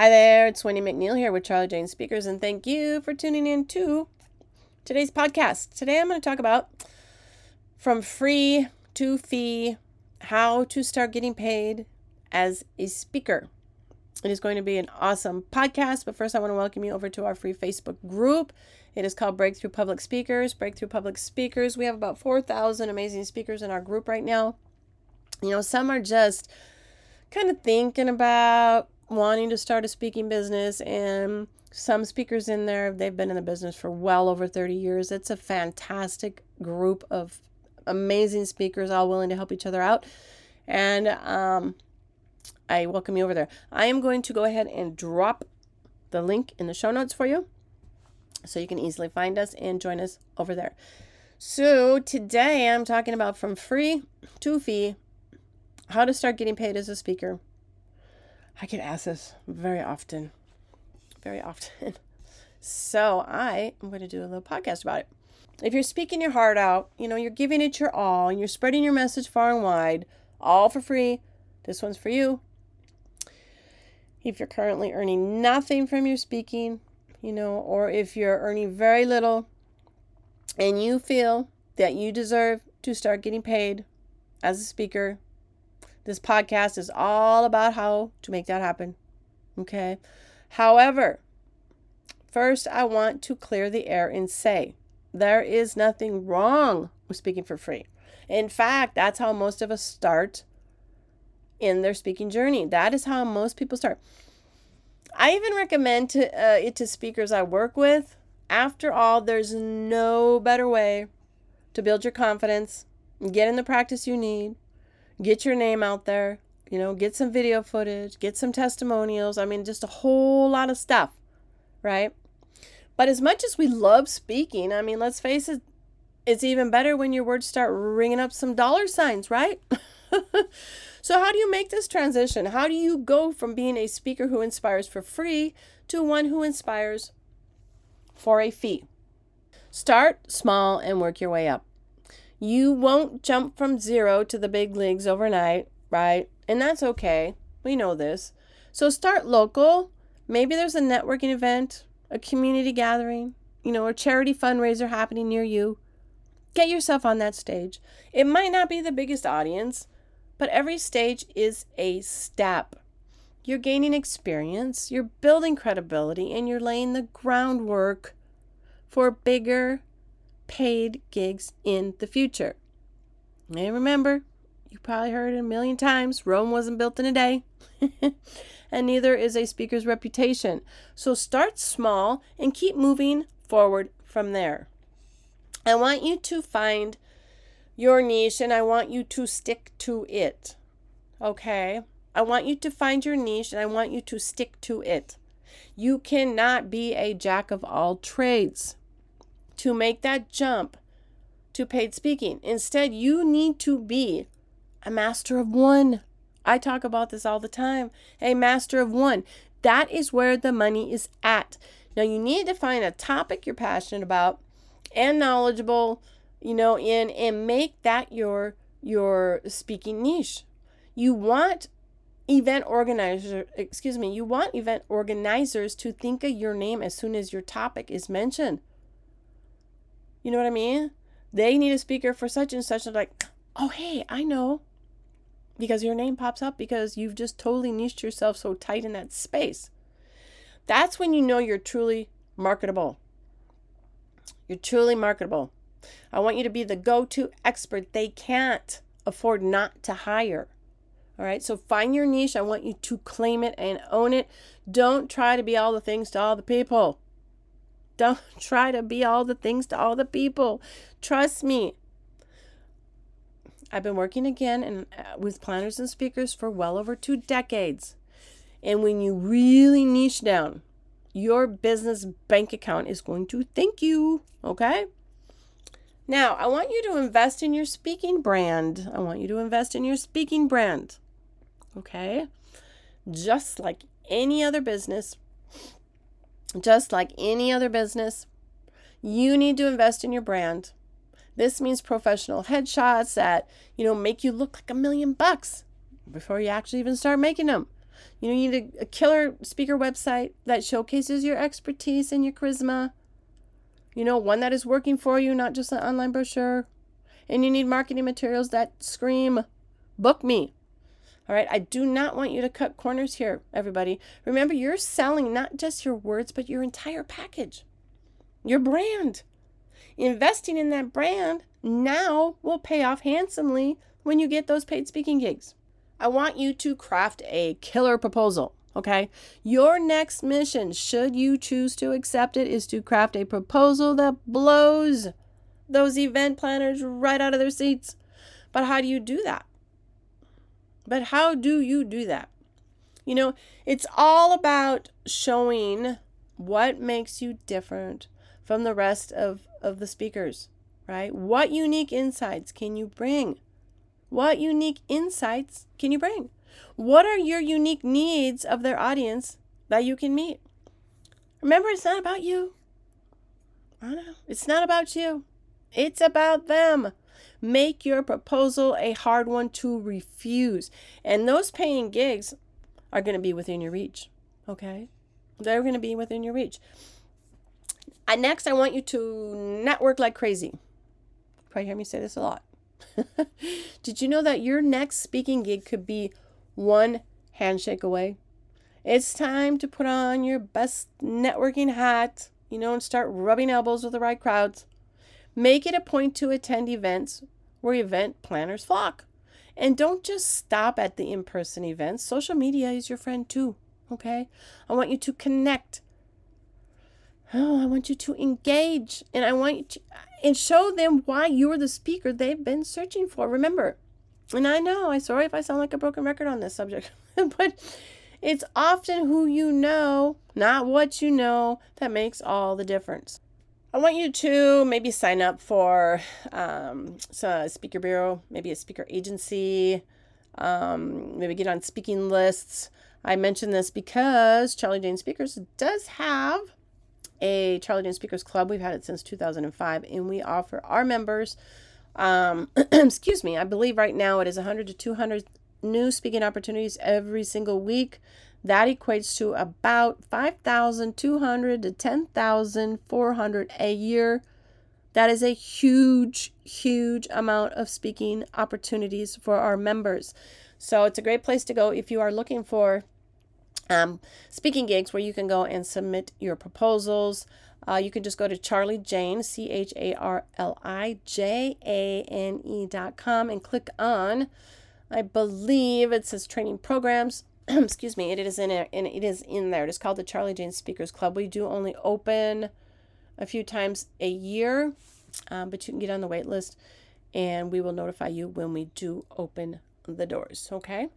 Hi there, it's Wendy McNeil here with Charli Jane Speakers, and thank you for tuning in to today's podcast. Today I'm going to talk about from free to fee how to start getting paid as a speaker. It is going to be an awesome podcast, but first I want to welcome you over to our free Facebook group. It is called Breakthrough Public Speakers. Breakthrough Public Speakers. We have about 4,000 amazing speakers in our group right now. You know, some are just kind of thinking about wanting to start a speaking business and some speakers in there they've been in the business for well over 30 years. It's a fantastic group of amazing speakers all willing to help each other out. And um, i welcome you over there. I am going to go ahead and drop the link in the show notes for you so you can easily find us and join us over there. So today i'm talking about from free to fee how to start getting paid as a speaker I get asked this very often. Very often. So I am going to do a little podcast about it. If you're speaking your heart out, you know, you're giving it your all and you're spreading your message far and wide, all for free, this one's for you. If you're currently earning nothing from your speaking, you know, or if you're earning very little and you feel that you deserve to start getting paid as a speaker, this podcast is all about how to make that happen. Okay. However, first, I want to clear the air and say there is nothing wrong with speaking for free. In fact, that's how most of us start in their speaking journey. That is how most people start. I even recommend to uh, it to speakers I work with. After all, there's no better way to build your confidence, get in the practice you need, get your name out there, you know, get some video footage, get some testimonials. I mean, just a whole lot of stuff, right? But as much as we love speaking, I mean, let's face it, it's even better when your words start ringing up some dollar signs, right? so, how do you make this transition? How do you go from being a speaker who inspires for free to one who inspires for a fee? Start small and work your way up. You won't jump from zero to the big leagues overnight, right? And that's okay. We know this. So start local. Maybe there's a networking event, a community gathering, you know, a charity fundraiser happening near you. Get yourself on that stage. It might not be the biggest audience, but every stage is a step. You're gaining experience, you're building credibility, and you're laying the groundwork for bigger paid gigs in the future. And remember, you probably heard it a million times Rome wasn't built in a day. and neither is a speaker's reputation. So start small and keep moving forward from there. I want you to find your niche and I want you to stick to it. Okay? I want you to find your niche and I want you to stick to it. You cannot be a jack of all trades to make that jump to paid speaking. Instead, you need to be a master of one. I talk about this all the time. A master of one. That is where the money is at. Now, you need to find a topic you're passionate about and knowledgeable, you know, in and make that your your speaking niche. You want event organizer, excuse me, you want event organizers to think of your name as soon as your topic is mentioned. You know what I mean? They need a speaker for such and such. And like, oh, hey, I know. Because your name pops up because you've just totally niched yourself so tight in that space. That's when you know you're truly marketable. You're truly marketable. I want you to be the go to expert they can't afford not to hire. All right, so find your niche. I want you to claim it and own it. Don't try to be all the things to all the people. Don't try to be all the things to all the people. Trust me. I've been working again and uh, with planners and speakers for well over two decades. And when you really niche down, your business bank account is going to thank you. Okay? Now, I want you to invest in your speaking brand. I want you to invest in your speaking brand. Okay? Just like any other business, just like any other business, you need to invest in your brand. This means professional headshots that, you know, make you look like a million bucks before you actually even start making them. You need a, a killer speaker website that showcases your expertise and your charisma. You know, one that is working for you, not just an online brochure. And you need marketing materials that scream, book me. All right, I do not want you to cut corners here, everybody. Remember, you're selling not just your words, but your entire package, your brand. Investing in that brand now will pay off handsomely when you get those paid speaking gigs. I want you to craft a killer proposal. Okay. Your next mission, should you choose to accept it, is to craft a proposal that blows those event planners right out of their seats. But how do you do that? But how do you do that? You know, it's all about showing what makes you different from the rest of, of the speakers, right? What unique insights can you bring? What unique insights can you bring? What are your unique needs of their audience that you can meet? Remember, it's not about you. I know. It's not about you. It's about them. Make your proposal a hard one to refuse. And those paying gigs are going to be within your reach. Okay? They're going to be within your reach. And next, I want you to network like crazy. You probably hear me say this a lot. Did you know that your next speaking gig could be one handshake away? It's time to put on your best networking hat, you know, and start rubbing elbows with the right crowds. Make it a point to attend events where event planners flock. And don't just stop at the in person events. Social media is your friend too, okay? I want you to connect Oh, I want you to engage and I want you to and show them why you're the speaker they've been searching for. Remember, and I know, I'm sorry if I sound like a broken record on this subject, but it's often who you know, not what you know, that makes all the difference. I want you to maybe sign up for um, a speaker bureau, maybe a speaker agency, um, maybe get on speaking lists. I mention this because Charli Jane Speakers does have a Charli Jane Speakers Club. We've had it since 2005, and we offer our members, um, excuse me, I believe right now it is 100 to 200 new speaking opportunities every single week. That equates to about 5,200 to 10,400 a year. That is a huge, huge amount of speaking opportunities for our members. So it's a great place to go if you are looking for um, speaking gigs where you can go and submit your proposals. Uh, you can just go to Charli Jane, C H A R L I J A N E dot com and click on, I believe it says training programs. Excuse me, it is in it, and it is in there. It is called the Charli Jane Speakers Club. We do only open a few times a year, um, but you can get on the wait list, and we will notify you when we do open the doors. Okay.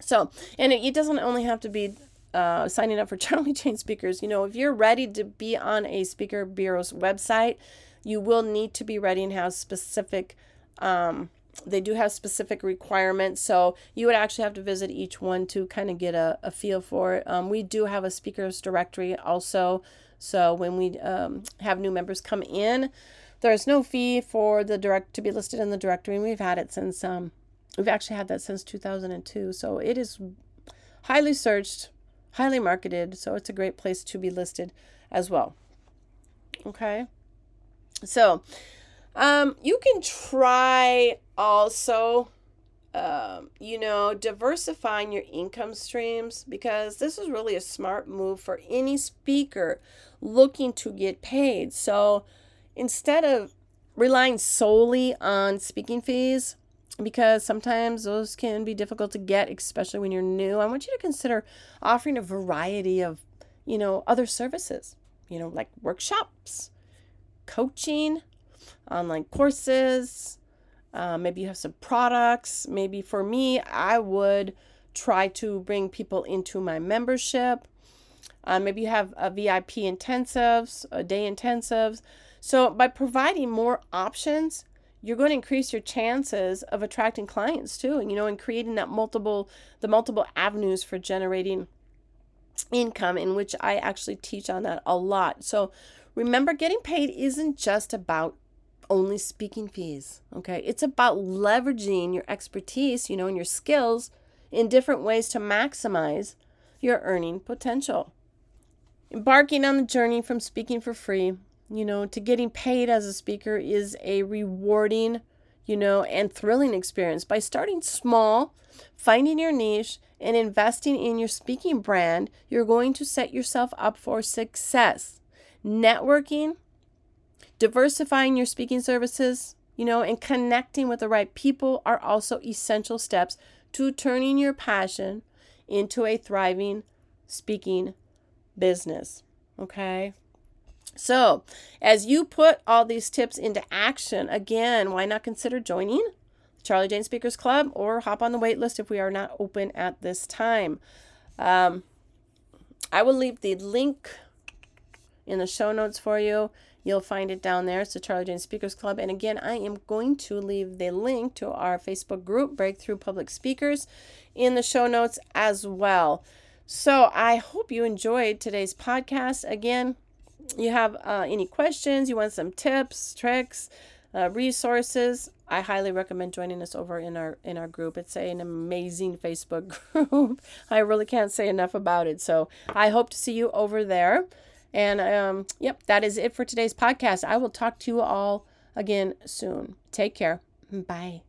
So, and it, it doesn't only have to be uh, signing up for Charli Jane speakers. You know, if you're ready to be on a speaker bureau's website, you will need to be ready and have specific. Um, they do have specific requirements, so you would actually have to visit each one to kind of get a, a feel for it. Um, we do have a speakers directory also, so when we um, have new members come in, there's no fee for the direct to be listed in the directory, and we've had it since um, We've actually had that since 2002. So it is highly searched, highly marketed. So it's a great place to be listed as well. Okay. So um, you can try also, um, you know, diversifying your income streams because this is really a smart move for any speaker looking to get paid. So instead of relying solely on speaking fees, because sometimes those can be difficult to get, especially when you're new. I want you to consider offering a variety of, you know, other services, you know, like workshops, coaching, online courses. Uh, maybe you have some products. Maybe for me, I would try to bring people into my membership. Uh, maybe you have a VIP intensives, a day intensives. So by providing more options, you're going to increase your chances of attracting clients too, and you know, and creating that multiple the multiple avenues for generating income in which I actually teach on that a lot. So remember getting paid isn't just about only speaking fees, okay? It's about leveraging your expertise, you know, and your skills in different ways to maximize your earning potential. Embarking on the journey from speaking for free, you know, to getting paid as a speaker is a rewarding, you know, and thrilling experience. By starting small, finding your niche, and investing in your speaking brand, you're going to set yourself up for success. Networking, diversifying your speaking services, you know, and connecting with the right people are also essential steps to turning your passion into a thriving speaking business. Okay. So, as you put all these tips into action, again, why not consider joining Charli Jane Speakers Club or hop on the wait list if we are not open at this time? Um, I will leave the link in the show notes for you. You'll find it down there. It's the Charli Jane Speakers Club. And again, I am going to leave the link to our Facebook group, Breakthrough Public Speakers, in the show notes as well. So I hope you enjoyed today's podcast. Again, you have uh, any questions, you want some tips, tricks, uh, resources, I highly recommend joining us over in our in our group. It's an amazing Facebook group. I really can't say enough about it. So I hope to see you over there. And um, yep, that is it for today's podcast. I will talk to you all again soon. Take care. Bye.